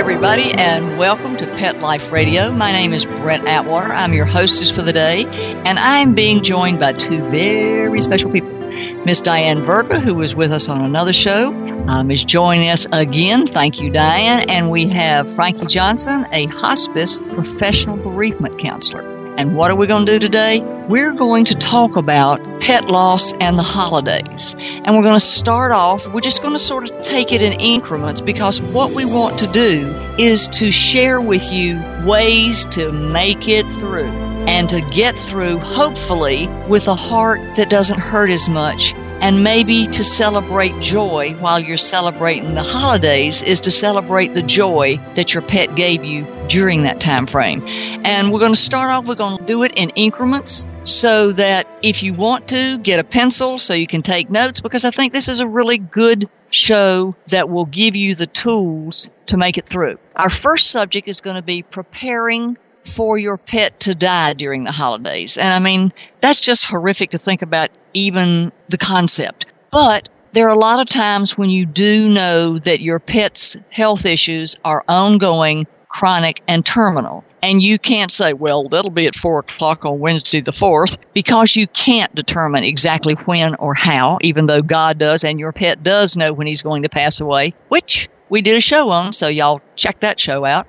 everybody, and welcome to Pet Life Radio. My name is Brent Atwater. I'm your hostess for the day, and I'm being joined by two very special people. Miss Diane Verga, who was with us on another show, um, is joining us again. Thank you, Diane. And we have Frankie Johnson, a hospice professional bereavement counselor. And what are we going to do today? We're going to talk about pet loss and the holidays. And we're going to start off, we're just going to sort of take it in increments because what we want to do is to share with you ways to make it through and to get through, hopefully, with a heart that doesn't hurt as much and maybe to celebrate joy while you're celebrating the holidays is to celebrate the joy that your pet gave you during that time frame. And we're going to start off, we're going to do it in increments so that if you want to, get a pencil so you can take notes because I think this is a really good show that will give you the tools to make it through. Our first subject is going to be preparing for your pet to die during the holidays. And I mean, that's just horrific to think about, even the concept. But there are a lot of times when you do know that your pet's health issues are ongoing, chronic, and terminal. And you can't say, well, that'll be at 4 o'clock on Wednesday the 4th, because you can't determine exactly when or how, even though God does and your pet does know when he's going to pass away, which we did a show on, so y'all check that show out.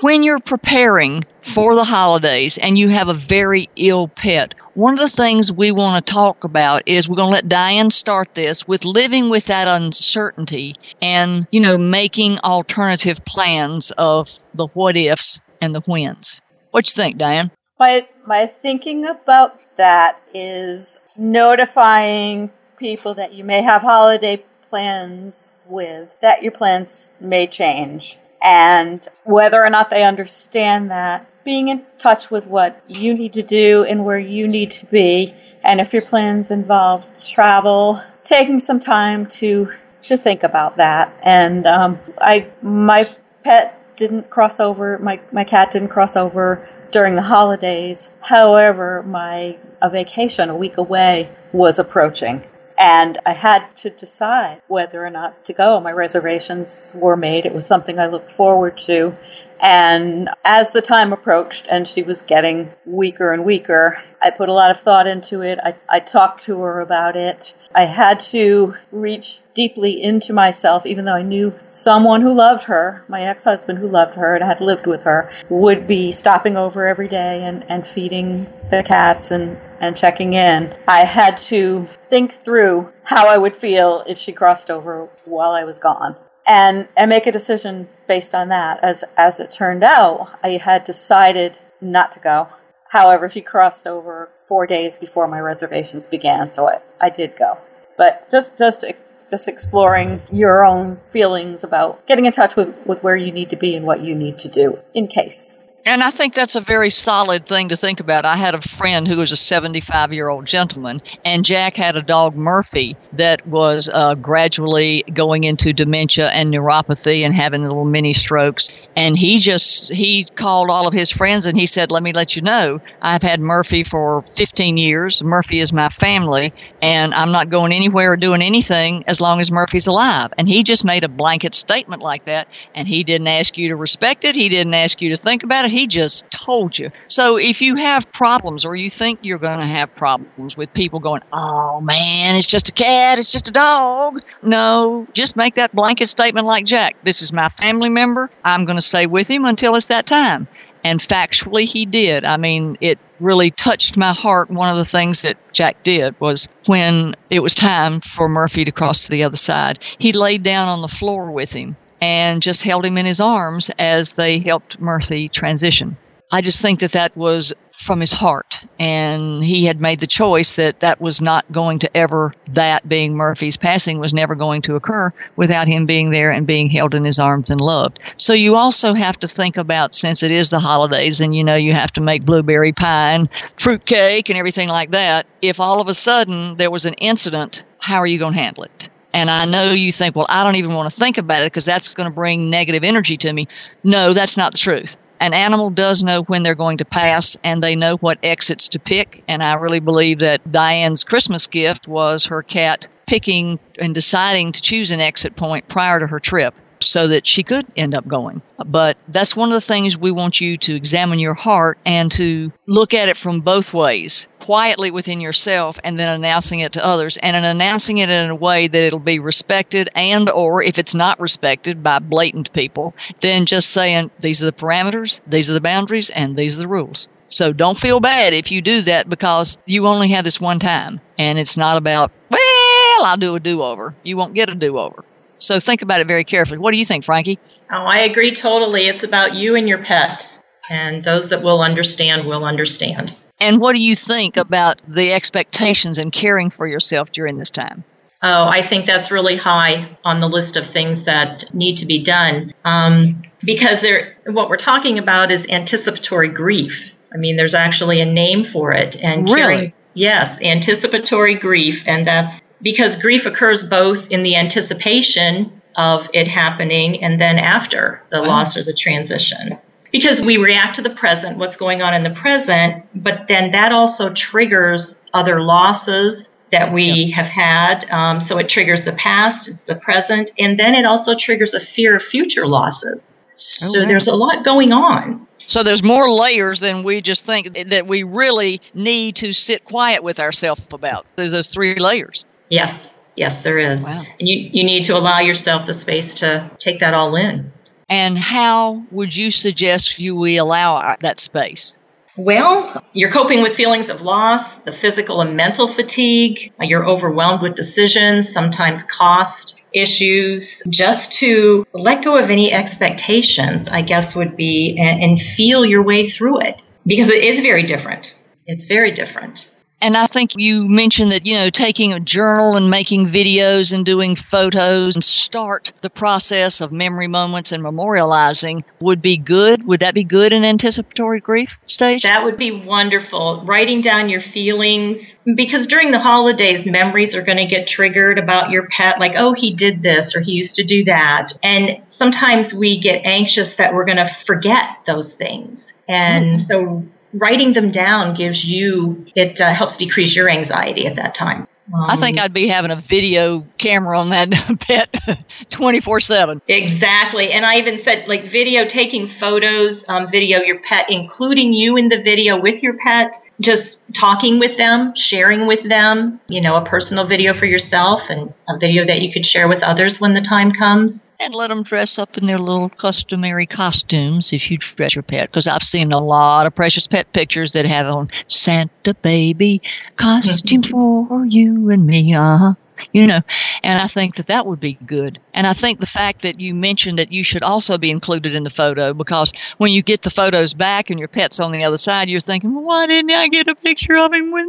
When you're preparing for the holidays and you have a very ill pet, one of the things we want to talk about is we're going to let Diane start this with living with that uncertainty and, you know, making alternative plans of the what ifs and the whens. What you think, Diane? My my thinking about that is notifying people that you may have holiday plans with that your plans may change and whether or not they understand that being in touch with what you need to do and where you need to be and if your plans involve travel taking some time to to think about that and um, i my pet didn't cross over my, my cat didn't cross over during the holidays however my a vacation a week away was approaching and I had to decide whether or not to go. My reservations were made. It was something I looked forward to. And as the time approached and she was getting weaker and weaker, I put a lot of thought into it. I, I talked to her about it. I had to reach deeply into myself, even though I knew someone who loved her, my ex husband who loved her and had lived with her, would be stopping over every day and, and feeding the cats and, and checking in. I had to think through how I would feel if she crossed over while I was gone. And, and make a decision based on that. As as it turned out, I had decided not to go. However, she crossed over four days before my reservations began, so I, I did go. But just just just exploring your own feelings about getting in touch with, with where you need to be and what you need to do in case. And I think that's a very solid thing to think about. I had a friend who was a 75 year old gentleman, and Jack had a dog, Murphy, that was uh, gradually going into dementia and neuropathy and having little mini strokes. And he just, he called all of his friends and he said, Let me let you know, I've had Murphy for 15 years. Murphy is my family, and I'm not going anywhere or doing anything as long as Murphy's alive. And he just made a blanket statement like that, and he didn't ask you to respect it, he didn't ask you to think about it he just told you. So if you have problems or you think you're going to have problems with people going, oh man, it's just a cat, it's just a dog. No, just make that blanket statement like Jack. This is my family member. I'm going to stay with him until it's that time. And factually, he did. I mean, it really touched my heart. One of the things that Jack did was when it was time for Murphy to cross to the other side, he laid down on the floor with him and just held him in his arms as they helped Murphy transition. I just think that that was from his heart. And he had made the choice that that was not going to ever, that being Murphy's passing, was never going to occur without him being there and being held in his arms and loved. So you also have to think about, since it is the holidays and you know you have to make blueberry pie and fruit cake and everything like that, if all of a sudden there was an incident, how are you going to handle it? And I know you think, well, I don't even want to think about it because that's going to bring negative energy to me. No, that's not the truth an animal does know when they're going to pass and they know what exits to pick. And I really believe that Diane's Christmas gift was her cat picking and deciding to choose an exit point prior to her trip so that she could end up going. But that's one of the things we want you to examine your heart and to look at it from both ways, quietly within yourself and then announcing it to others and in announcing it in a way that it'll be respected and or if it's not respected by blatant people, then just saying these are the parameters, these are the boundaries and these are the rules. So don't feel bad if you do that because you only have this one time and it's not about, well, I'll do a do-over. You won't get a do-over. So think about it very carefully. What do you think, Frankie? Oh, I agree totally. It's about you and your pet. And those that will understand will understand. And what do you think about the expectations and caring for yourself during this time? Oh, I think that's really high on the list of things that need to be done. Um, because there, what we're talking about is anticipatory grief. I mean, there's actually a name for it. And really? Caring, yes, anticipatory grief. And that's because grief occurs both in the anticipation of it happening and then after the wow. loss or the transition. Because we react to the present, what's going on in the present, but then that also triggers other losses that we yep. have had. Um, so it triggers the past, it's the present, and then it also triggers a fear of future losses. So okay. there's a lot going on. So there's more layers than we just think that we really need to sit quiet with ourselves about. There's those three layers. Yes, yes, there is. Wow. And you, you need to allow yourself the space to take that all in. And how would you suggest you we allow uh, that space? Well, you're coping with feelings of loss, the physical and mental fatigue, you're overwhelmed with decisions, sometimes cost issues. Just to let go of any expectations, I guess, would be and, and feel your way through it because it is very different. It's very different. And I think you mentioned that, you know, taking a journal and making videos and doing photos and start the process of memory moments and memorializing would be good. Would that be good in anticipatory grief stage? That would be wonderful. Writing down your feelings because during the holidays, memories are going to get triggered about your pet, like, oh, he did this or he used to do that. And sometimes we get anxious that we're going to forget those things. And mm-hmm. so writing them down gives you it uh, helps decrease your anxiety at that time. Um, I think I'd be having a video camera on that pet 24 7. Exactly. And I even said, like, video taking photos, um, video your pet, including you in the video with your pet, just talking with them, sharing with them, you know, a personal video for yourself and a video that you could share with others when the time comes. And let them dress up in their little customary costumes if you dress your pet. Because I've seen a lot of precious pet pictures that have on Santa baby costume for you and me, uh huh. You know, and I think that that would be good. And I think the fact that you mentioned that you should also be included in the photo because when you get the photos back and your pet's on the other side, you're thinking, well, why didn't I get a picture of him with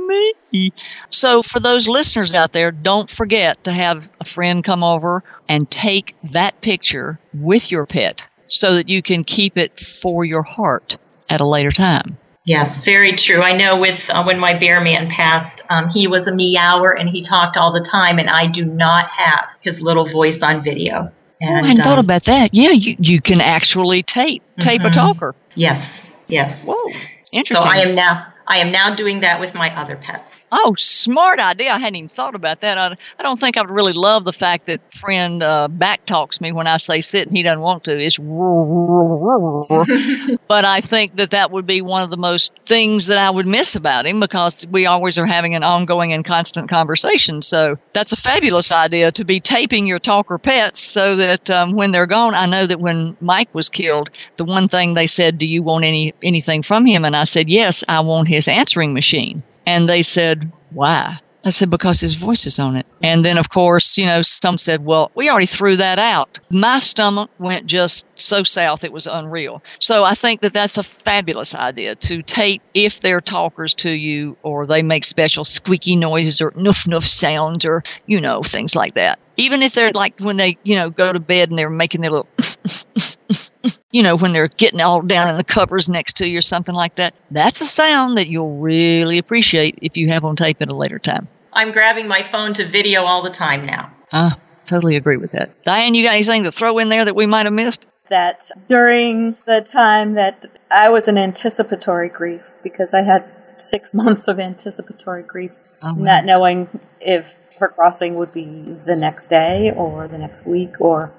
me? So for those listeners out there, don't forget to have a friend come over and take that picture with your pet so that you can keep it for your heart at a later time. Yes, very true. I know with uh, when my bear man passed, um, he was a meower and he talked all the time, and I do not have his little voice on video. And, oh, I hadn't um, thought about that. Yeah, you, you can actually tape tape mm-hmm. a talker. Yes, yes. Whoa, interesting. So I am now I am now doing that with my other pets. Oh, smart idea. I hadn't even thought about that. I, I don't think I would really love the fact that friend uh, back talks me when I say sit and he doesn't want to. It's but I think that that would be one of the most things that I would miss about him because we always are having an ongoing and constant conversation. So that's a fabulous idea to be taping your talker pets so that um, when they're gone, I know that when Mike was killed, the one thing they said, "Do you want any anything from him?" And I said, "Yes, I want his answering machine." And they said, why? I said, because his voice is on it. And then, of course, you know, some said, well, we already threw that out. My stomach went just so south, it was unreal. So I think that that's a fabulous idea to tape if they're talkers to you or they make special squeaky noises or noof noof sounds or, you know, things like that. Even if they're like when they, you know, go to bed and they're making their little, you know, when they're getting all down in the covers next to you or something like that. That's a sound that you'll really appreciate if you have on tape at a later time. I'm grabbing my phone to video all the time now. Ah, totally agree with that. Diane, you got anything to throw in there that we might have missed? That during the time that I was in anticipatory grief because I had six months of anticipatory grief, Oh, wow. not knowing if her crossing would be the next day or the next week or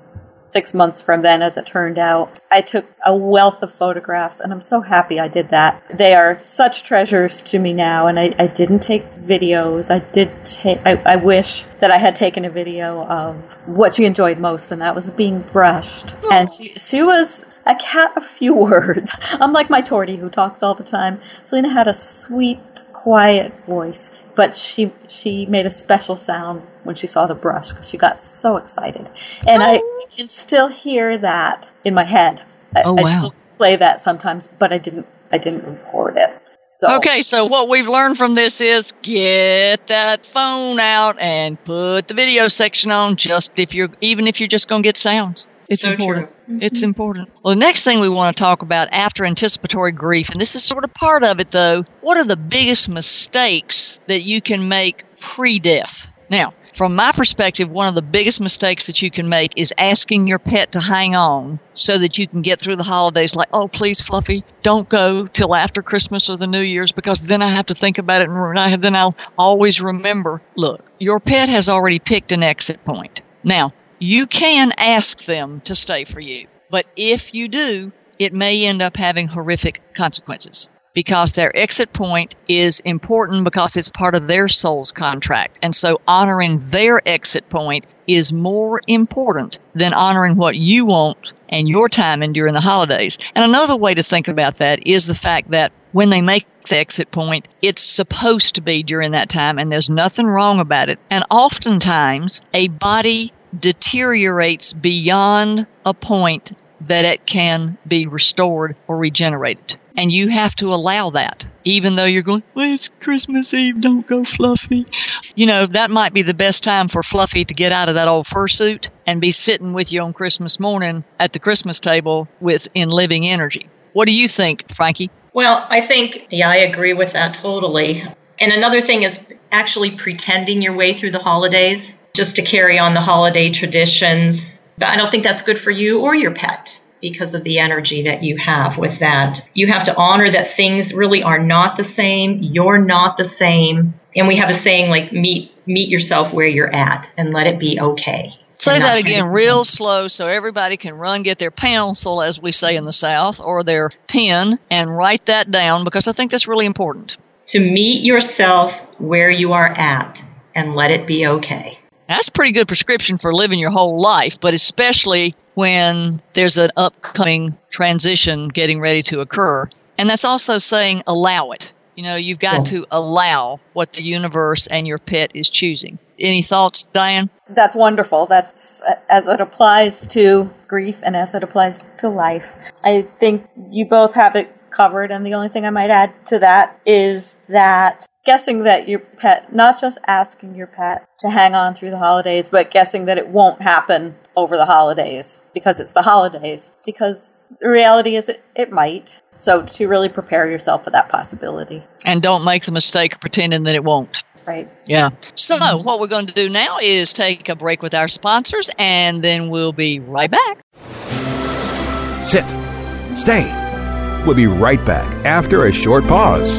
six months from then, as it turned out. I took a wealth of photographs, and I'm so happy I did that. They are such treasures to me now, and I, I didn't take videos. I did take, I, I wish that I had taken a video of what she enjoyed most, and that was being brushed. Oh. And she, she was a cat of few words. I'm like my tortie who talks all the time, Selena had a sweet, quiet voice but she she made a special sound when she saw the brush because she got so excited, and I oh. can still hear that in my head. I, Oh, I wow. still play that sometimes, but I didn't I didn't record it. So Okay, so what we've learned from this is get that phone out and put the video section on just if you're even if you're just going to get sounds. It's So important. true. It's important. Well, the next thing we want to talk about after anticipatory grief, and this is sort of part of it though, what are the biggest mistakes that you can make pre death? Now, from my perspective, one of the biggest mistakes that you can make is asking your pet to hang on so that you can get through the holidays like, oh, please, Fluffy, don't go till after Christmas or the New Year's because then I have to think about it and I, then I'll always remember. Look, your pet has already picked an exit point. Now, you can ask them to stay for you, but if you do, it may end up having horrific consequences because their exit point is important because it's part of their soul's contract. And so honoring their exit point is more important than honoring what you want and your time in during the holidays. And another way to think about that is the fact that when they make the exit point, it's supposed to be during that time and there's nothing wrong about it. And oftentimes a body deteriorates beyond a point that it can be restored or regenerated. And you have to allow that, even though you're going, well, it's Christmas Eve, don't go fluffy. You know, that might be the best time for Fluffy to get out of that old fursuit and be sitting with you on Christmas morning at the Christmas table with in living energy. What do you think, Frankie? Well, I think, yeah, I agree with that totally. And another thing is actually pretending your way through the holidays just to carry on the holiday traditions. But I don't think that's good for you or your pet because of the energy that you have with that. You have to honor that things really are not the same. You're not the same. And we have a saying like meet meet yourself where you're at and let it be okay. Say that again real slow so everybody can run get their pencil, as we say in the South, or their pen and write that down because I think that's really important. To meet yourself where you are at and let it be okay. That's a pretty good prescription for living your whole life, but especially when there's an upcoming transition getting ready to occur. And that's also saying allow it. You know, you've got Yeah. to allow what the universe and your pet is choosing. Any thoughts, Diane? that's wonderful. That's as it applies to grief and as it applies to life. I think you both have it covered, and the only thing I might add to that is that guessing that your pet, not just asking your pet to hang on through the holidays, but guessing that it won't happen over the holidays because it's the holidays. Because the reality is it, it might. So to really prepare yourself for that possibility, And don't make the mistake of pretending that it won't. right? Yeah. So, what we're going to do now is take a break with our sponsors, and then we'll be right back. Sit. Stay. We'll be right back after a short pause.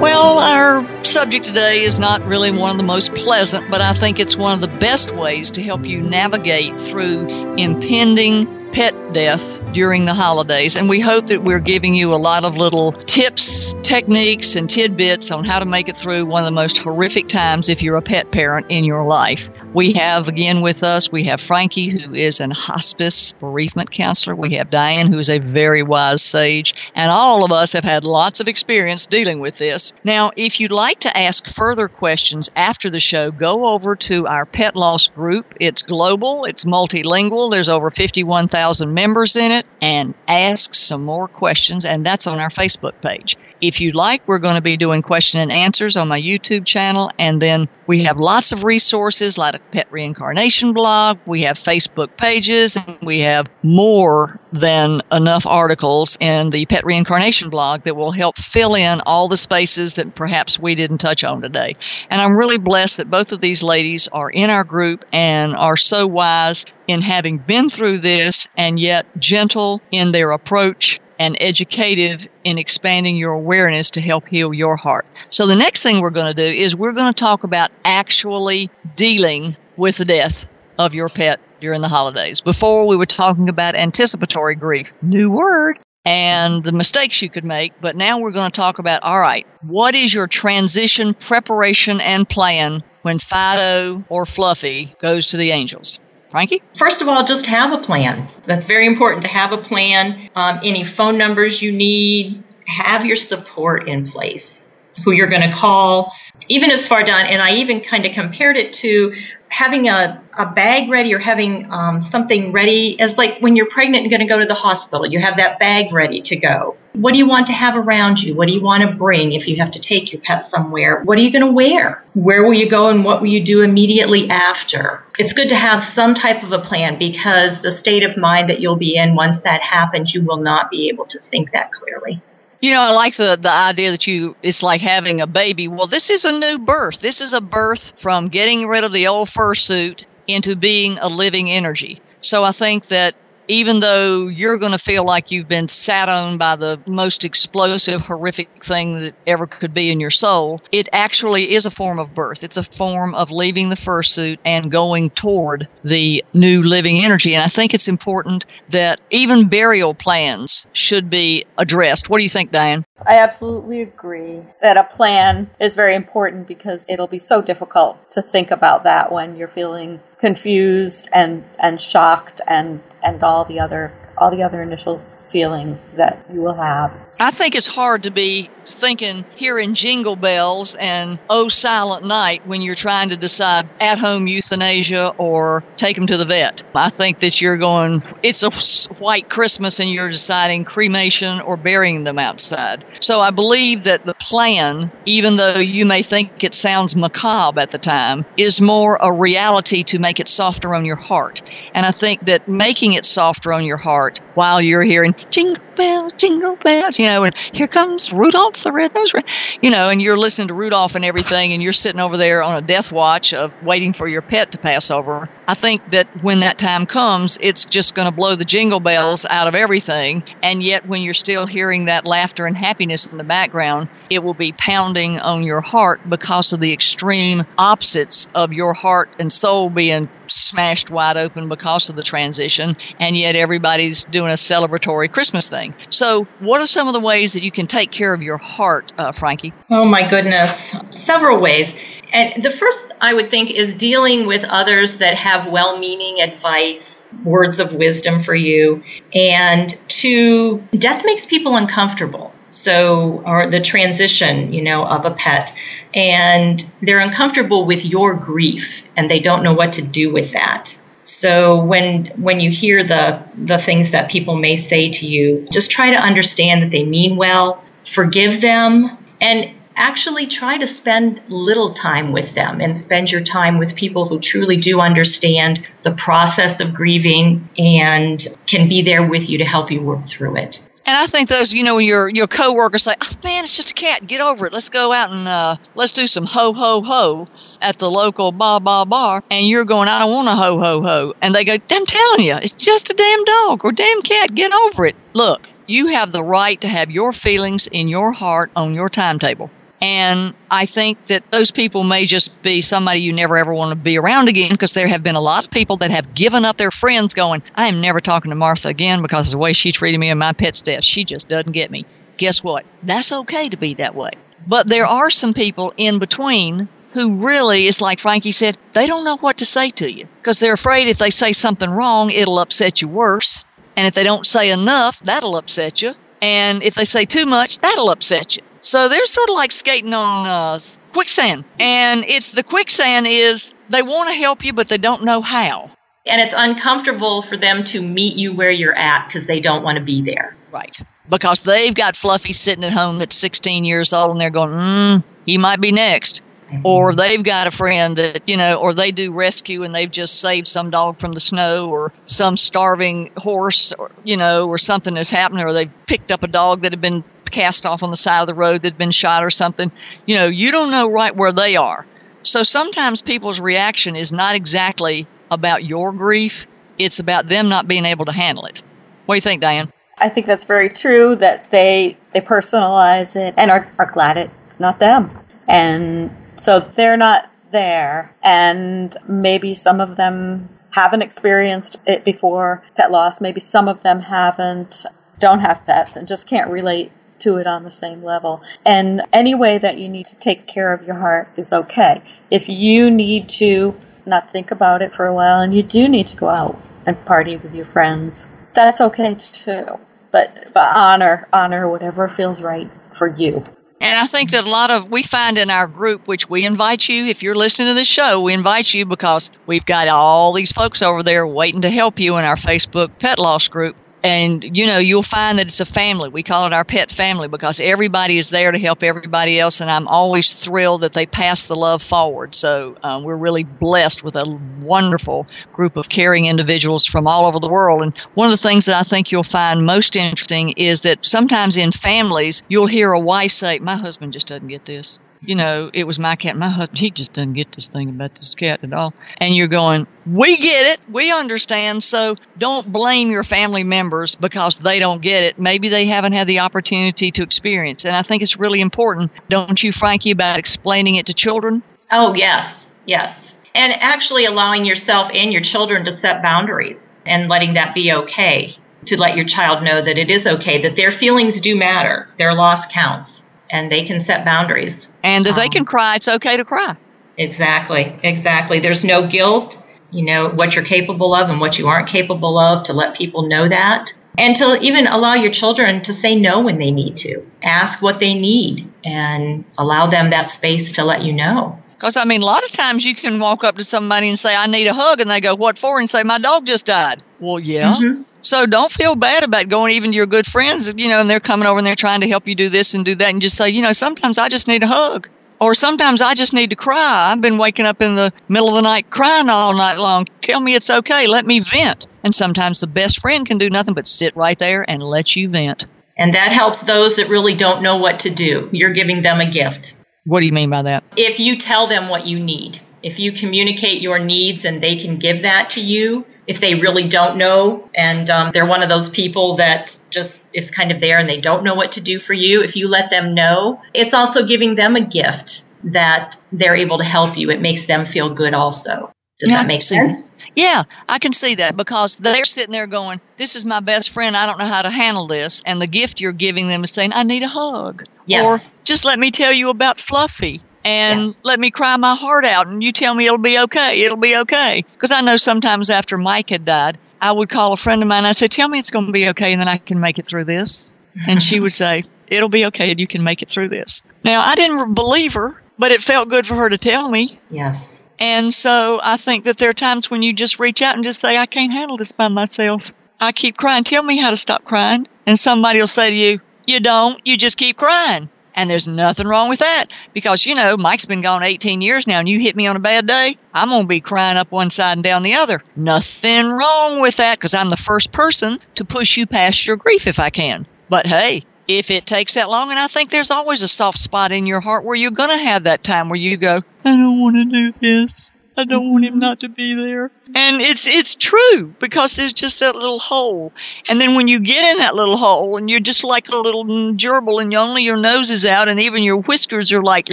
Well, our subject today is not really one of the most pleasant, but I think it's one of the best ways to help you navigate through impending pet death during the holidays. And we hope that we're giving you a lot of little tips, techniques, and tidbits on how to make it through one of the most horrific times if you're a pet parent in your life. We have again with us, we have Frankie, who is an hospice bereavement counselor. We have Diane, who is a very wise sage. And all of us have had lots of experience dealing with this. Now, if you'd like to ask further questions after the show, go over to our pet loss group. It's global, it's multilingual, there's over 51,000 members in it, and ask some more questions. And that's on our Facebook page. If you'd like, we're going to be doing question and answers on my YouTube channel. And then we have lots of resources like a pet reincarnation blog. We have Facebook pages and we have more than enough articles in the pet reincarnation blog that will help fill in all the spaces that perhaps we didn't touch on today. And I'm really blessed that both of these ladies are in our group and are so wise in having been through this and yet gentle in their approach and educative in expanding your awareness to help heal your heart. So, the next thing we're going to do is we're going to talk about actually dealing with the death of your pet during the holidays. Before, we were talking about anticipatory grief, new word, and the mistakes you could make. But now we're going to talk about all right, what is your transition preparation and plan when Fido or Fluffy goes to the angels? Frankie? First of all, just have a plan. That's very important to have a plan. Um, any phone numbers you need, have your support in place, who you're going to call, even as far down. And I even kind of compared it to having a, a bag ready or having um, something ready as like when you're pregnant and going to go to the hospital, you have that bag ready to go. What do you want to have around you? What do you want to bring if you have to take your pet somewhere? What are you going to wear? Where will you go and what will you do immediately after? It's good to have some type of a plan because the state of mind that you'll be in once that happens, you will not be able to think that clearly. You know, I like the, the idea that you, it's like having a baby. Well, this is a new birth. This is a birth from getting rid of the old fursuit into being a living energy. So I think that even though you're going to feel like you've been sat on by the most explosive, horrific thing that ever could be in your soul, it actually is a form of birth. It's a form of leaving the fursuit and going toward the new living energy. And I think it's important that even burial plans should be addressed. What do you think, Diane? I absolutely agree that a plan is very important because it'll be so difficult to think about that when you're feeling confused and, and shocked and, and all the other all the other initial feelings that you will have. I think it's hard to be thinking, hearing jingle bells and oh, silent night when you're trying to decide at home euthanasia or take them to the vet. I think that you're going, it's a white Christmas and you're deciding cremation or burying them outside. So I believe that the plan, even though you may think it sounds macabre at the time, is more a reality to make it softer on your heart. And I think that making it softer on your heart while you're hearing jingle bells, jingle bells, you know, and here comes Rudolph the Red-Nosed Reindeer, you know, and you're listening to Rudolph and everything, and you're sitting over there on a death watch of waiting for your pet to pass over. I think that when that time comes, it's just going to blow the jingle bells out of everything, and yet when you're still hearing that laughter and happiness in the background, it will be pounding on your heart because of the extreme opposites of your heart and soul being smashed wide open because of the transition, and yet everybody's doing a celebratory Christmas thing. So, what are some of the ways that you can take care of your heart, uh, Frankie? Oh, my goodness. Several ways. And the first I would think is dealing with others that have well meaning advice, words of wisdom for you. And to, death makes people uncomfortable. So, or the transition, you know, of a pet. And they're uncomfortable with your grief and they don't know what to do with that. So when when you hear the the things that people may say to you, just try to understand that they mean well, forgive them, and actually try to spend little time with them and spend your time with people who truly do understand the process of grieving and can be there with you to help you work through it. And I think those, you know, when your your coworkers say, "Oh man, it's just a cat. Get over it. Let's go out and uh, let's do some ho ho ho at the local bar bar bar," and you're going, "I don't want a ho ho ho," and they go, "I'm telling you, it's just a damn dog or damn cat. Get over it." Look, you have the right to have your feelings in your heart on your timetable. And I think that those people may just be somebody you never ever want to be around again because there have been a lot of people that have given up their friends going, I am never talking to Martha again because of the way she treated me and my pet's death. She just doesn't get me. Guess what? That's okay to be that way. But there are some people in between who really, it's like Frankie said, they don't know what to say to you because they're afraid if they say something wrong, it'll upset you worse. And if they don't say enough, that'll upset you. And if they say too much, that'll upset you. So they're sort of like skating on uh, quicksand. And it's the quicksand is they want to help you, but they don't know how. And it's uncomfortable for them to meet you where you're at because they don't want to be there. Right. Because they've got Fluffy sitting at home that's 16 years old and they're going, mm, he might be next. Mm-hmm. Or they've got a friend that, you know, or they do rescue and they've just saved some dog from the snow or some starving horse, or, you know, or something has happened, or they've picked up a dog that had been cast off on the side of the road that'd been shot or something. You know, you don't know right where they are. So sometimes people's reaction is not exactly about your grief, it's about them not being able to handle it. What do you think, Diane? I think that's very true that they they personalize it and are, are glad it's not them. And so they're not there. And maybe some of them haven't experienced it before, pet loss. Maybe some of them haven't, don't have pets and just can't relate to it on the same level. And any way that you need to take care of your heart is okay. If you need to not think about it for a while and you do need to go out and party with your friends, that's okay too. But but honor honor whatever feels right for you. And I think that a lot of we find in our group, which we invite you, if you're listening to this show, we invite you because we've got all these folks over there waiting to help you in our Facebook pet loss group and you know you'll find that it's a family. We call it our pet family because everybody is there to help everybody else and i'm always thrilled that they pass the love forward. So um, we're really blessed with a wonderful group of caring individuals from all over the world. And one of the things that i think you'll find most interesting is that sometimes in families you'll hear a wife say my husband just doesn't get this you know, it was my cat. My husband, he just doesn't get this thing about this cat at all. And you're going, we get it. We understand. So don't blame your family members because they don't get it. Maybe they haven't had the opportunity to experience. And I think it's really important, don't you, Frankie, about explaining it to children? Oh, yes. Yes. And actually allowing yourself and your children to set boundaries and letting that be okay. To let your child know that it is okay, that their feelings do matter, their loss counts and they can set boundaries. And if um, they can cry, it's okay to cry. Exactly, exactly. There's no guilt, you know, what you're capable of and what you aren't capable of, to let people know that. And to even allow your children to say no when they need to. Ask what they need and allow them that space to let you know. Because, I mean, a lot of times you can walk up to somebody and say, I need a hug, and they go, What for? And say, My dog just died. Well, yeah. Mm-hmm. So don't feel bad about going even to your good friends, you know, and they're coming over and they're trying to help you do this and do that and just say, you know, sometimes I just need a hug. Or sometimes I just need to cry. I've been waking up in the middle of the night crying all night long. Tell me it's okay. Let me vent. And sometimes the best friend can do nothing but sit right there and let you vent. And that helps those that really don't know what to do. You're giving them a gift. What do you mean by that? If you tell them what you need, if you communicate your needs and they can give that to you, if they really don't know and um, they're one of those people that just is kind of there and they don't know what to do for you, if you let them know, it's also giving them a gift that they're able to help you. It makes them feel good also. Does yeah, that make sense? Yeah, I can see that because they're sitting there going, This is my best friend. I don't know how to handle this. And the gift you're giving them is saying, I need a hug. Yes. Or just let me tell you about Fluffy and yeah. let me cry my heart out and you tell me it'll be okay. It'll be okay. Because I know sometimes after Mike had died, I would call a friend of mine and I'd say, Tell me it's going to be okay and then I can make it through this. And she would say, It'll be okay and you can make it through this. Now, I didn't believe her, but it felt good for her to tell me. Yes. And so I think that there are times when you just reach out and just say, I can't handle this by myself. I keep crying. Tell me how to stop crying. And somebody will say to you, You don't. You just keep crying. And there's nothing wrong with that because, you know, Mike's been gone 18 years now and you hit me on a bad day, I'm going to be crying up one side and down the other. Nothing wrong with that because I'm the first person to push you past your grief if I can. But hey, if it takes that long, and I think there's always a soft spot in your heart where you're going to have that time where you go, I don't want to do this. I don't want him not to be there. And it's it's true because there's just that little hole. And then when you get in that little hole and you're just like a little gerbil and you only your nose is out and even your whiskers are like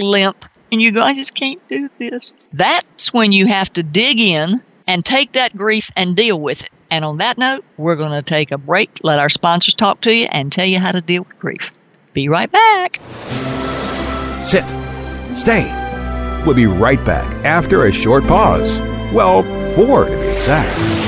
limp and you go, I just can't do this. That's when you have to dig in and take that grief and deal with it. And on that note, we're going to take a break, let our sponsors talk to you, and tell you how to deal with grief. Be right back. Sit. Stay. We'll be right back after a short pause. Well, four to be exact.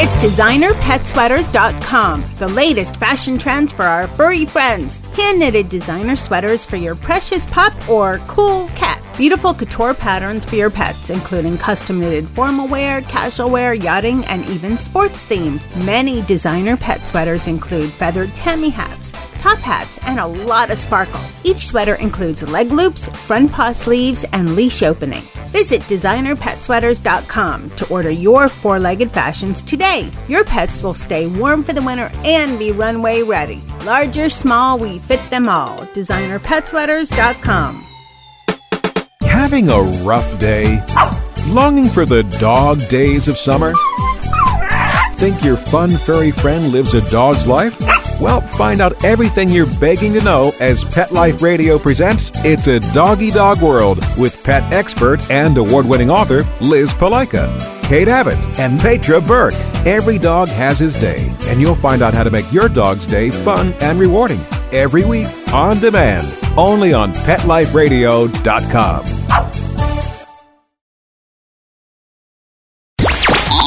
It's designerpetsweaters.com, the latest fashion trends for our furry friends. Hand knitted designer sweaters for your precious pup or cool cat. Beautiful couture patterns for your pets, including custom knitted formal wear, casual wear, yachting, and even sports themed. Many designer pet sweaters include feathered tammy hats, top hats, and a lot of sparkle. Each sweater includes leg loops, front paw sleeves, and leash opening. Visit designerpetsweaters.com to order your four legged fashions today. Your pets will stay warm for the winter and be runway ready. Large or small, we fit them all. Designerpetsweaters.com. Having a rough day? Longing for the dog days of summer? Think your fun furry friend lives a dog's life? Well, find out everything you're begging to know as Pet Life Radio presents It's a Doggy Dog World with pet expert and award winning author Liz Palika, Kate Abbott, and Petra Burke. Every dog has his day, and you'll find out how to make your dog's day fun and rewarding every week on demand, only on PetLifeRadio.com.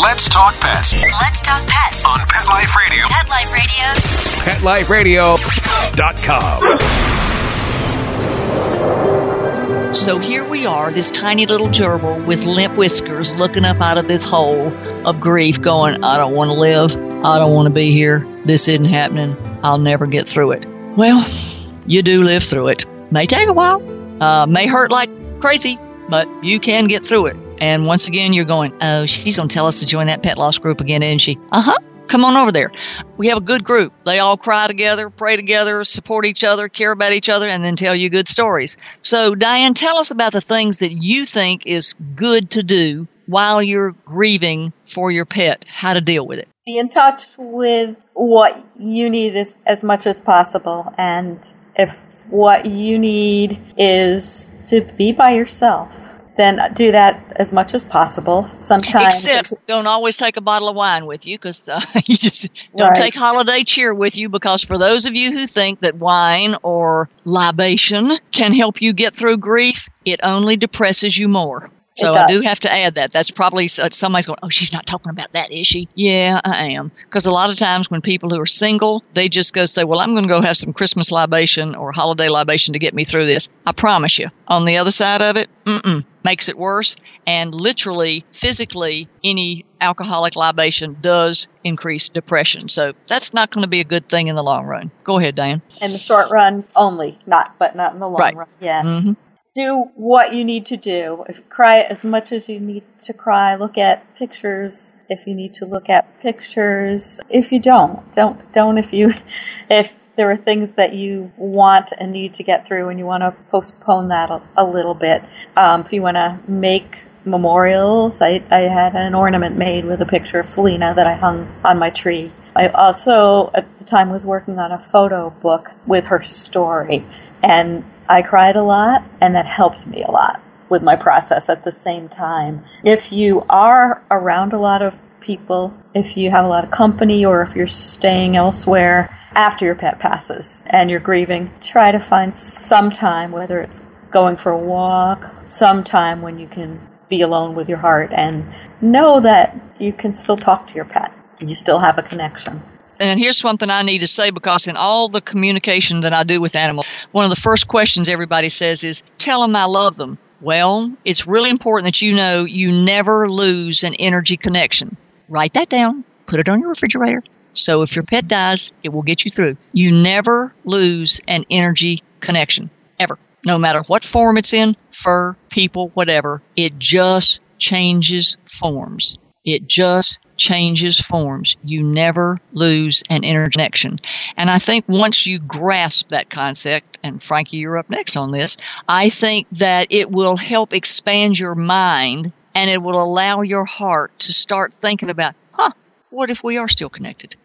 Let's talk pets Let's talk pets on Pet Life Radio. Pet Life Radio. PetLifeRadio.com. So here we are, this tiny little gerbil with limp whiskers looking up out of this hole of grief, going, I don't want to live. I don't want to be here. This isn't happening. I'll never get through it. Well, you do live through it. May take a while, uh, may hurt like crazy, but you can get through it. And once again, you're going, oh, she's going to tell us to join that pet loss group again, isn't she? Uh huh. Come on over there. We have a good group. They all cry together, pray together, support each other, care about each other, and then tell you good stories. So, Diane, tell us about the things that you think is good to do while you're grieving for your pet, how to deal with it. Be in touch with what you need as, as much as possible. And if what you need is to be by yourself, then do that as much as possible. Sometimes, Except, don't always take a bottle of wine with you because uh, you just don't Right. take holiday cheer with you. Because for those of you who think that wine or libation can help you get through grief, it only depresses you more. So I do have to add that. That's probably s- somebody's going, oh, she's not talking about that, is she? Yeah, I am. Because a lot of times when people who are single, they just go say, well, I'm going to go have some Christmas libation or holiday libation to get me through this. I promise you. On the other side of it, mm-mm, makes it worse. And literally, physically, any alcoholic libation does increase depression. So that's not going to be a good thing in the long run. Go ahead, Diane. in the short run only, not but not in the long Right. run. Yes. Mhm. Do what you need to do. If cry as much as you need to cry, look at pictures if you need to look at pictures. If you don't, don't don't if you if there are things that you want and need to get through and you want to postpone that a, a little bit. Um, if you want to make memorials, I, I had an ornament made with a picture of Selena that I hung on my tree. I also, at the time, was working on a photo book with her story. And I cried a lot, and that helped me a lot with my process at the same time. If you are around a lot of people if you have a lot of company or if you're staying elsewhere after your pet passes and you're grieving. Try to find some time, whether it's going for a walk, some time when you can be alone with your heart and know that you can still talk to your pet. You still have a connection. And here's something I need to say because in all the communication that I do with animals, one of the first questions everybody says is, Tell them I love them. Well, it's really important that you know you never lose an energy connection. Write that down, put it on your refrigerator. So if your pet dies, it will get you through. You never lose an energy connection, ever. No matter what form it's in fur, people, whatever it just changes forms. It just changes forms. You never lose an interconnection. And I think once you grasp that concept, and Frankie, you're up next on this, I think that it will help expand your mind and it will allow your heart to start thinking about, huh, what if we are still connected?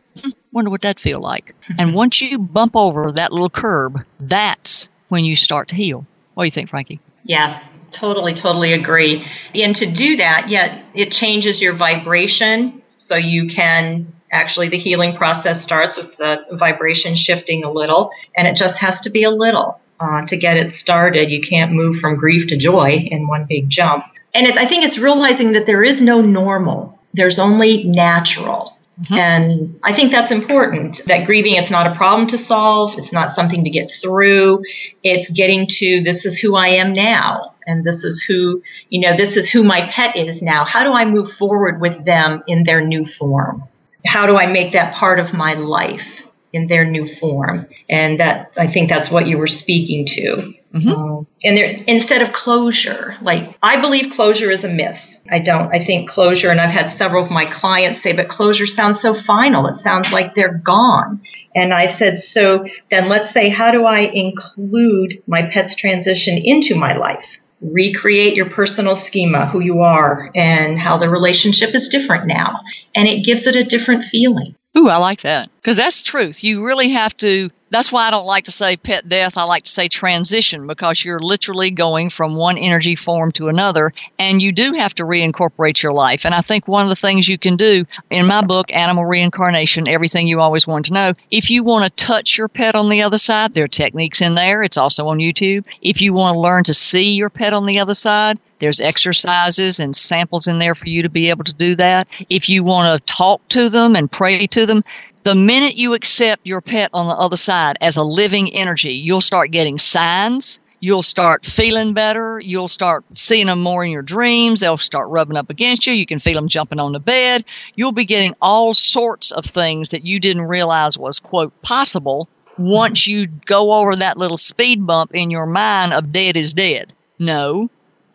Wonder what that feel like. and once you bump over that little curb, that's when you start to heal. What do you think, Frankie? Yes, totally, totally agree. And to do that, yet it changes your vibration so you can actually the healing process starts with the vibration shifting a little and it just has to be a little uh, to get it started you can't move from grief to joy in one big jump and it, i think it's realizing that there is no normal there's only natural Mm-hmm. And I think that's important that grieving, it's not a problem to solve. It's not something to get through. It's getting to this is who I am now. And this is who, you know, this is who my pet is now. How do I move forward with them in their new form? How do I make that part of my life in their new form? And that, I think that's what you were speaking to. Mm-hmm. Um, and there, instead of closure, like I believe closure is a myth. I don't. I think closure, and I've had several of my clients say, but closure sounds so final. It sounds like they're gone. And I said, so then let's say, how do I include my pet's transition into my life? Recreate your personal schema, who you are, and how the relationship is different now. And it gives it a different feeling. Ooh, I like that. Because that's truth. You really have to that's why I don't like to say pet death. I like to say transition because you're literally going from one energy form to another and you do have to reincorporate your life. And I think one of the things you can do in my book, Animal Reincarnation, Everything You Always Want to Know, if you want to touch your pet on the other side, there are techniques in there. It's also on YouTube. If you want to learn to see your pet on the other side, there's exercises and samples in there for you to be able to do that. If you want to talk to them and pray to them, the minute you accept your pet on the other side as a living energy, you'll start getting signs. You'll start feeling better. You'll start seeing them more in your dreams. They'll start rubbing up against you. You can feel them jumping on the bed. You'll be getting all sorts of things that you didn't realize was, quote, possible once you go over that little speed bump in your mind of dead is dead. No,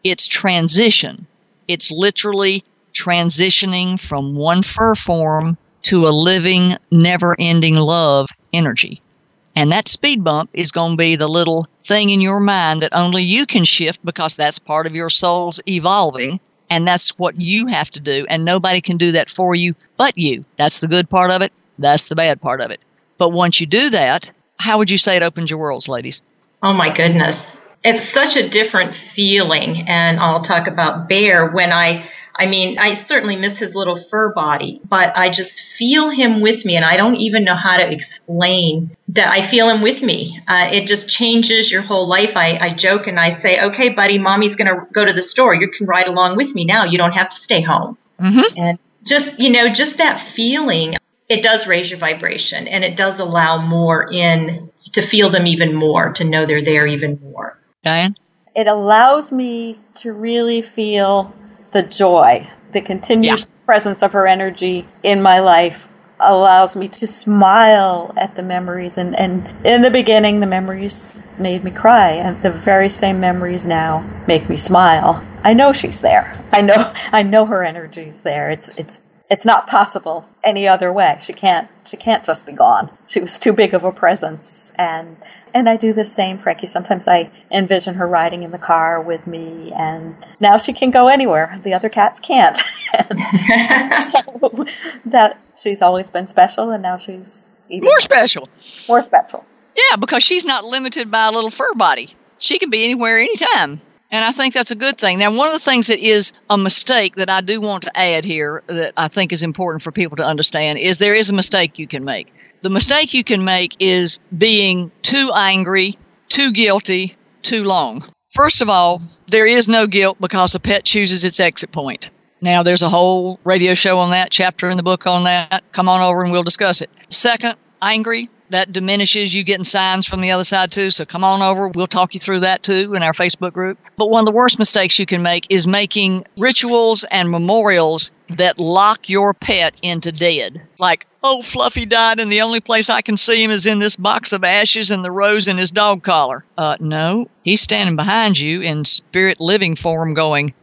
it's transition. It's literally transitioning from one fur form to a living, never ending love energy. And that speed bump is going to be the little thing in your mind that only you can shift because that's part of your soul's evolving. And that's what you have to do. And nobody can do that for you but you. That's the good part of it. That's the bad part of it. But once you do that, how would you say it opens your worlds, ladies? Oh my goodness. It's such a different feeling. And I'll talk about Bear when I I mean, I certainly miss his little fur body, but I just feel him with me, and I don't even know how to explain that I feel him with me. Uh, it just changes your whole life. I, I joke and I say, okay, buddy, mommy's going to go to the store. You can ride along with me now. You don't have to stay home. Mm-hmm. And just, you know, just that feeling, it does raise your vibration and it does allow more in to feel them even more, to know they're there even more. Diane? It allows me to really feel the joy, the continued yeah. presence of her energy in my life allows me to smile at the memories. And, and in the beginning the memories made me cry and the very same memories now make me smile. I know she's there. I know i know her energy is there. It's it's it's not possible any other way. She can't she can't just be gone. She was too big of a presence and and I do the same, Frankie. Sometimes I envision her riding in the car with me, and now she can go anywhere. The other cats can't. so that she's always been special, and now she's even more special. More special. Yeah, because she's not limited by a little fur body. She can be anywhere, anytime. And I think that's a good thing. Now, one of the things that is a mistake that I do want to add here that I think is important for people to understand is there is a mistake you can make. The mistake you can make is being too angry, too guilty, too long. First of all, there is no guilt because a pet chooses its exit point. Now, there's a whole radio show on that, chapter in the book on that. Come on over and we'll discuss it. Second, angry, that diminishes you getting signs from the other side too. So come on over. We'll talk you through that too in our Facebook group. But one of the worst mistakes you can make is making rituals and memorials that lock your pet into dead. Like, oh, Fluffy died and the only place I can see him is in this box of ashes and the rose in his dog collar. Uh, no, he's standing behind you in spirit living form going,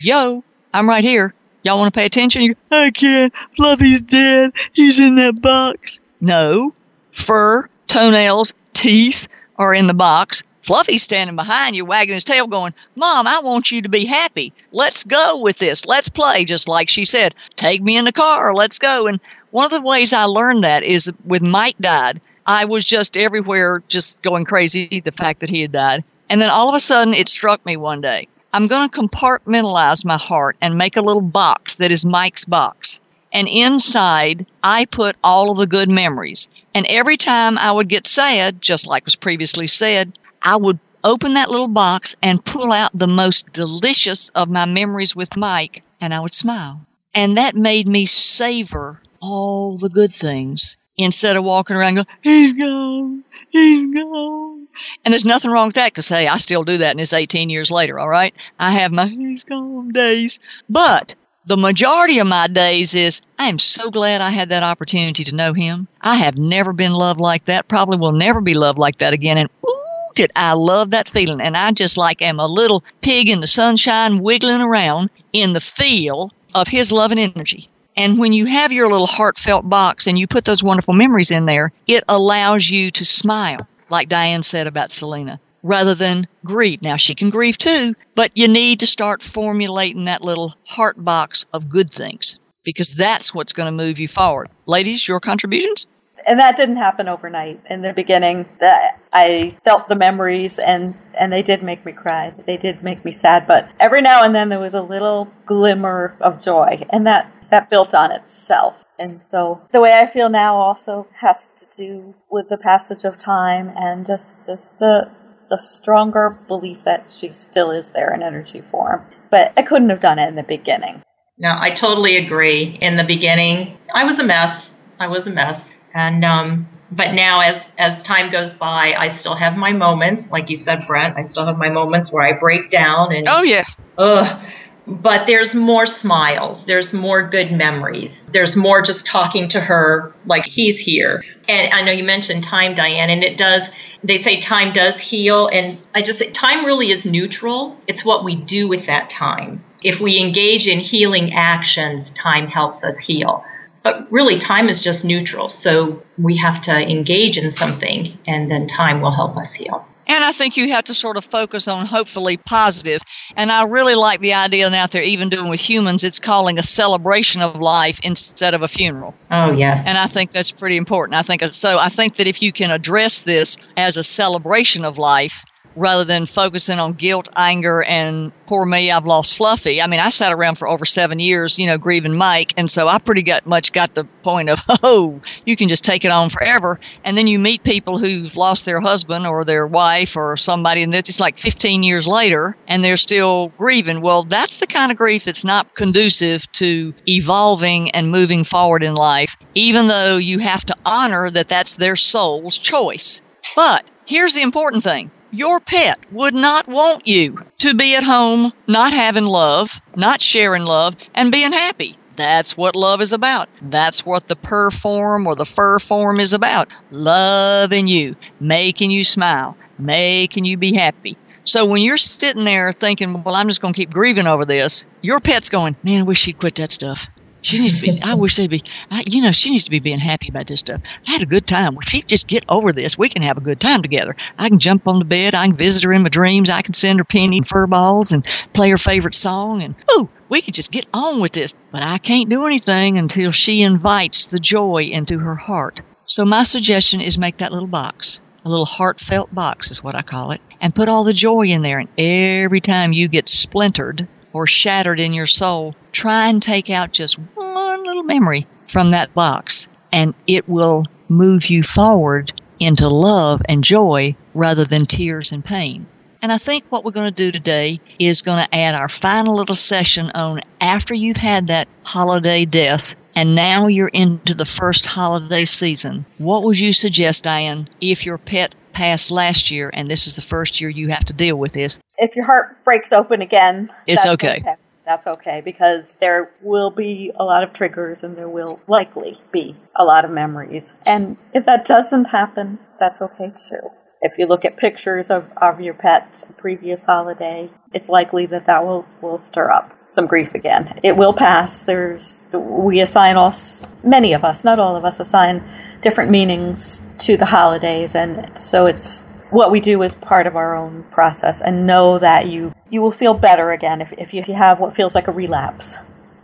yo, I'm right here. Y'all want to pay attention? I can't. Fluffy's dead. He's in that box. No, fur, toenails, teeth are in the box. Fluffy's standing behind you, wagging his tail, going, Mom, I want you to be happy. Let's go with this. Let's play, just like she said. Take me in the car. Let's go. And one of the ways I learned that is with Mike died. I was just everywhere, just going crazy, the fact that he had died. And then all of a sudden, it struck me one day. I'm going to compartmentalize my heart and make a little box that is Mike's box. And inside, I put all of the good memories. And every time I would get sad, just like was previously said, I would open that little box and pull out the most delicious of my memories with Mike, and I would smile. And that made me savor all the good things instead of walking around going, he's gone, he's gone. And there's nothing wrong with that because, hey, I still do that and it's 18 years later, all right? I have my he's gone days. But the majority of my days is I am so glad I had that opportunity to know him. I have never been loved like that, probably will never be loved like that again. And ooh, did I love that feeling. And I just like am a little pig in the sunshine wiggling around in the feel of his love and energy. And when you have your little heartfelt box and you put those wonderful memories in there, it allows you to smile, like Diane said about Selena rather than grieve. Now, she can grieve too, but you need to start formulating that little heart box of good things because that's what's going to move you forward. Ladies, your contributions? And that didn't happen overnight. In the beginning, that I felt the memories and and they did make me cry. They did make me sad, but every now and then there was a little glimmer of joy, and that that built on itself. And so the way I feel now also has to do with the passage of time and just just the the stronger belief that she still is there in energy form. But I couldn't have done it in the beginning. No, I totally agree. In the beginning, I was a mess. I was a mess. And um but now as as time goes by, I still have my moments, like you said, Brent. I still have my moments where I break down and Oh yeah. Ugh. But there's more smiles. There's more good memories. There's more just talking to her like he's here. And I know you mentioned time, Diane, and it does they say time does heal and i just say time really is neutral. It's what we do with that time. If we engage in healing actions time helps us heal. But really time is just neutral so we have to engage in something and then time will help us heal and I think you have to sort of focus on hopefully positive. And I really like the idea now they're even doing with humans, it's calling a celebration of life instead of a funeral. Oh, yes. And I think that's pretty important. I think so. I think that if you can address this as a celebration of life, rather than focusing on guilt, anger, and poor me, I've lost Fluffy. I mean, I sat around for over seven years, you know, grieving Mike, and so I pretty much got the point of, oh, you can just take it on forever. And then you meet people who've lost their husband or their wife or somebody, and it's like 15 years later, and they're still grieving. Well, that's the kind of grief that's not conducive to evolving and moving forward in life, even though you have to honor that that's their soul's choice. But here's the important thing your pet would not want you to be at home, not having love, not sharing love, and being happy. That's what love is about. That's what the purr form or the fur form is about. Loving you, making you smile, making you be happy. So when you're sitting there thinking, well, I'm just going to keep grieving over this, your pet's going, man, I wish she'd quit that stuff. She needs to be. I wish they'd be. I, you know, she needs to be being happy about this stuff. I had a good time. Well, she just get over this. We can have a good time together. I can jump on the bed. I can visit her in my dreams. I can send her penny and fur balls and play her favorite song. And ooh, we could just get on with this. But I can't do anything until she invites the joy into her heart. So my suggestion is make that little box a little heartfelt box is what I call it, and put all the joy in there. And every time you get splintered or shattered in your soul, try and take out just one little memory from that box, and it will move you forward into love and joy rather than tears and pain. And I think what we're going to do today is going to add our final little session on after you've had that holiday death and now you're into the first holiday season. What would you suggest, Diane, if your pet passed last year and this is the first year you have to deal with this? If your heart breaks open again, it's that's okay. okay. That's okay because there will be a lot of triggers and there will likely be a lot of memories. And if that doesn't happen, that's okay too. If you look at pictures of, of your pet previous holiday, it's likely that that will, will stir up some grief again. It will pass. There's we assign us many of us, not all of us, assign different meanings to the holidays, and so it's what we do is part of our own process. And know that you you will feel better again if if you have what feels like a relapse.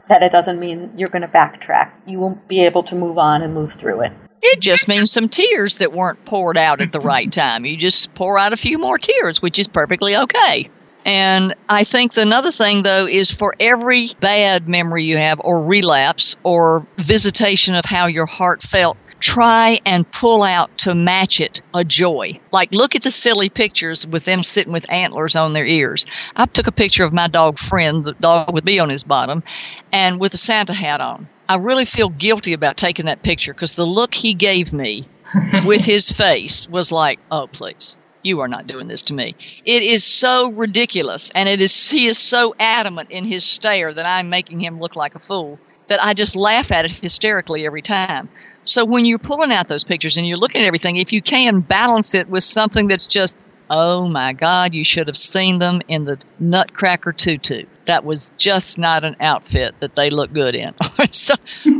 That it doesn't mean you're going to backtrack. You will be able to move on and move through it. It just means some tears that weren't poured out at the right time. You just pour out a few more tears, which is perfectly okay. And I think another thing, though, is for every bad memory you have, or relapse, or visitation of how your heart felt, try and pull out to match it a joy. Like, look at the silly pictures with them sitting with antlers on their ears. I took a picture of my dog friend, the dog with me on his bottom, and with a Santa hat on. I really feel guilty about taking that picture because the look he gave me with his face was like, oh, please. You are not doing this to me. It is so ridiculous, and it is he is so adamant in his stare that I'm making him look like a fool that I just laugh at it hysterically every time. So when you're pulling out those pictures and you're looking at everything, if you can balance it with something that's just, oh my God, you should have seen them in the Nutcracker tutu. That was just not an outfit that they look good in. so,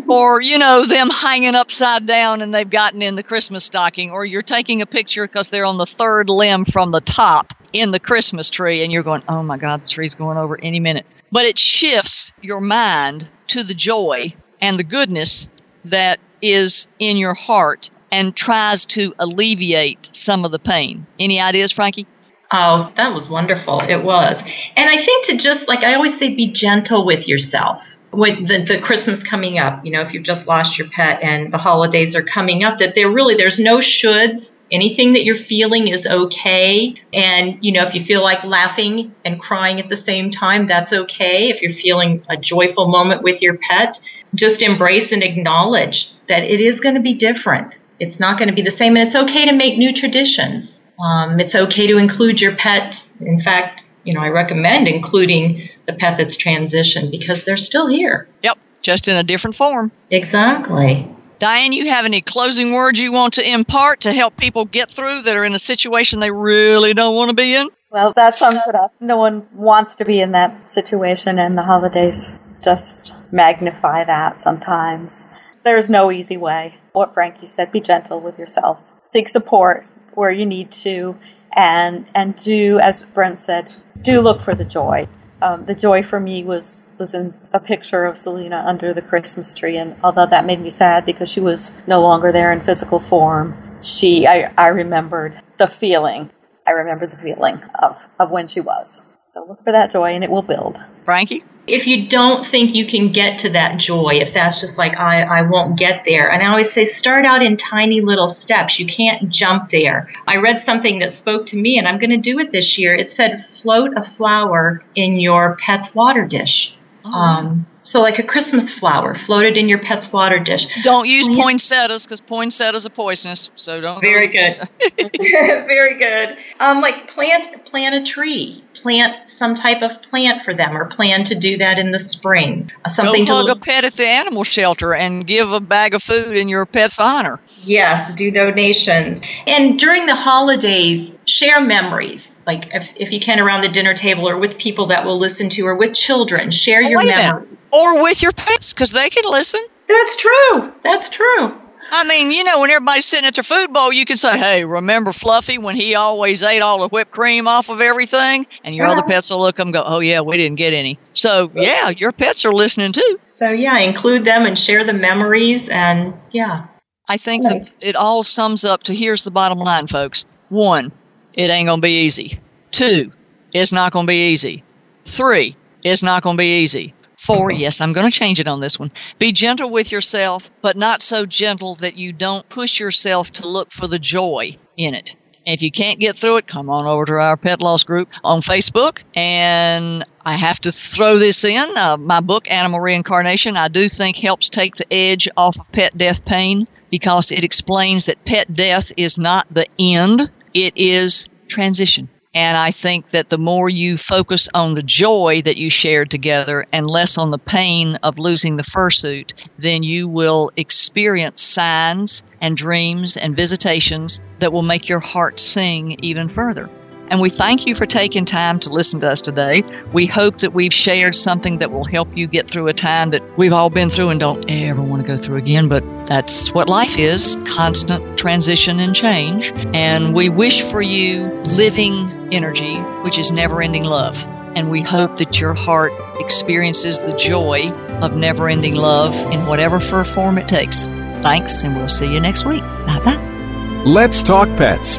or, you know, them hanging upside down and they've gotten in the Christmas stocking, or you're taking a picture because they're on the third limb from the top in the Christmas tree and you're going, oh my God, the tree's going over any minute. But it shifts your mind to the joy and the goodness that is in your heart and tries to alleviate some of the pain. Any ideas, Frankie? Oh, that was wonderful. It was. And I think to just, like I always say, be gentle with yourself. With the, the Christmas coming up, you know, if you've just lost your pet and the holidays are coming up, that there really, there's no shoulds. Anything that you're feeling is okay. And, you know, if you feel like laughing and crying at the same time, that's okay. If you're feeling a joyful moment with your pet, just embrace and acknowledge that it is going to be different. It's not going to be the same. And it's okay to make new traditions um, it's okay to include your pet. In fact, you know, I recommend including the pet that's transitioned because they're still here. Yep, just in a different form. Exactly. Diane, you have any closing words you want to impart to help people get through that are in a situation they really don't want to be in? Well, that sums it up. No one wants to be in that situation, and the holidays just magnify that sometimes. There's no easy way. What Frankie said be gentle with yourself, seek support, where you need to, and and do as Brent said, do look for the joy. Um, the joy for me was was in a picture of Selena under the Christmas tree, and although that made me sad because she was no longer there in physical form, she I, I remembered the feeling. I remember the feeling of, of when she was. So look for that joy, and it will build. Frankie if you don't think you can get to that joy, if that's just like, I, I won't get there, and I always say, start out in tiny little steps. You can't jump there. I read something that spoke to me, and I'm going to do it this year. It said, float a flower in your pet's water dish. Oh. Um, so, like a Christmas flower floated in your pet's water dish. Don't use poinsettias because poinsettias are poisonous. So don't. Very good. Very good. Um, like plant plant a tree. Plant some type of plant for them, or plan to do that in the spring. Something Go hug to a pet at the animal shelter and give a bag of food in your pet's honor. Yes, do donations. And during the holidays, share memories like if, if you can around the dinner table or with people that will listen to or with children share oh, your memories or with your pets because they can listen that's true that's true I mean, you know, when everybody's sitting at their food bowl, you can say, "Hey, remember Fluffy when he always ate all the whipped cream off of everything?" And your other pets will look and go, "Oh yeah, we didn't get any." So yeah, your pets are listening too. So yeah, include them and share the memories, and yeah. I think that it all sums up to here's the bottom line, folks One, it ain't going to be easy. Two, it's not going to be easy. Three, it's not going to be easy. Four, yes, I'm going to change it on this one. Be gentle with yourself, but not so gentle that you don't push yourself to look for the joy in it. If you can't get through it, come on over to our pet loss group on Facebook. And I have to throw this in. Uh, my book, Animal Reincarnation, I do think helps take the edge off of pet death pain because it explains that pet death is not the end, it is transition. And I think that the more you focus on the joy that you shared together and less on the pain of losing the fursuit, then you will experience signs and dreams and visitations that will make your heart sing even further. And we thank you for taking time to listen to us today. We hope that we've shared something that will help you get through a time that we've all been through and don't ever want to go through again. But that's what life is constant transition and change. And we wish for you living energy, which is never ending love. And we hope that your heart experiences the joy of never ending love in whatever form it takes. Thanks, and we'll see you next week. Bye bye. Let's Talk Pets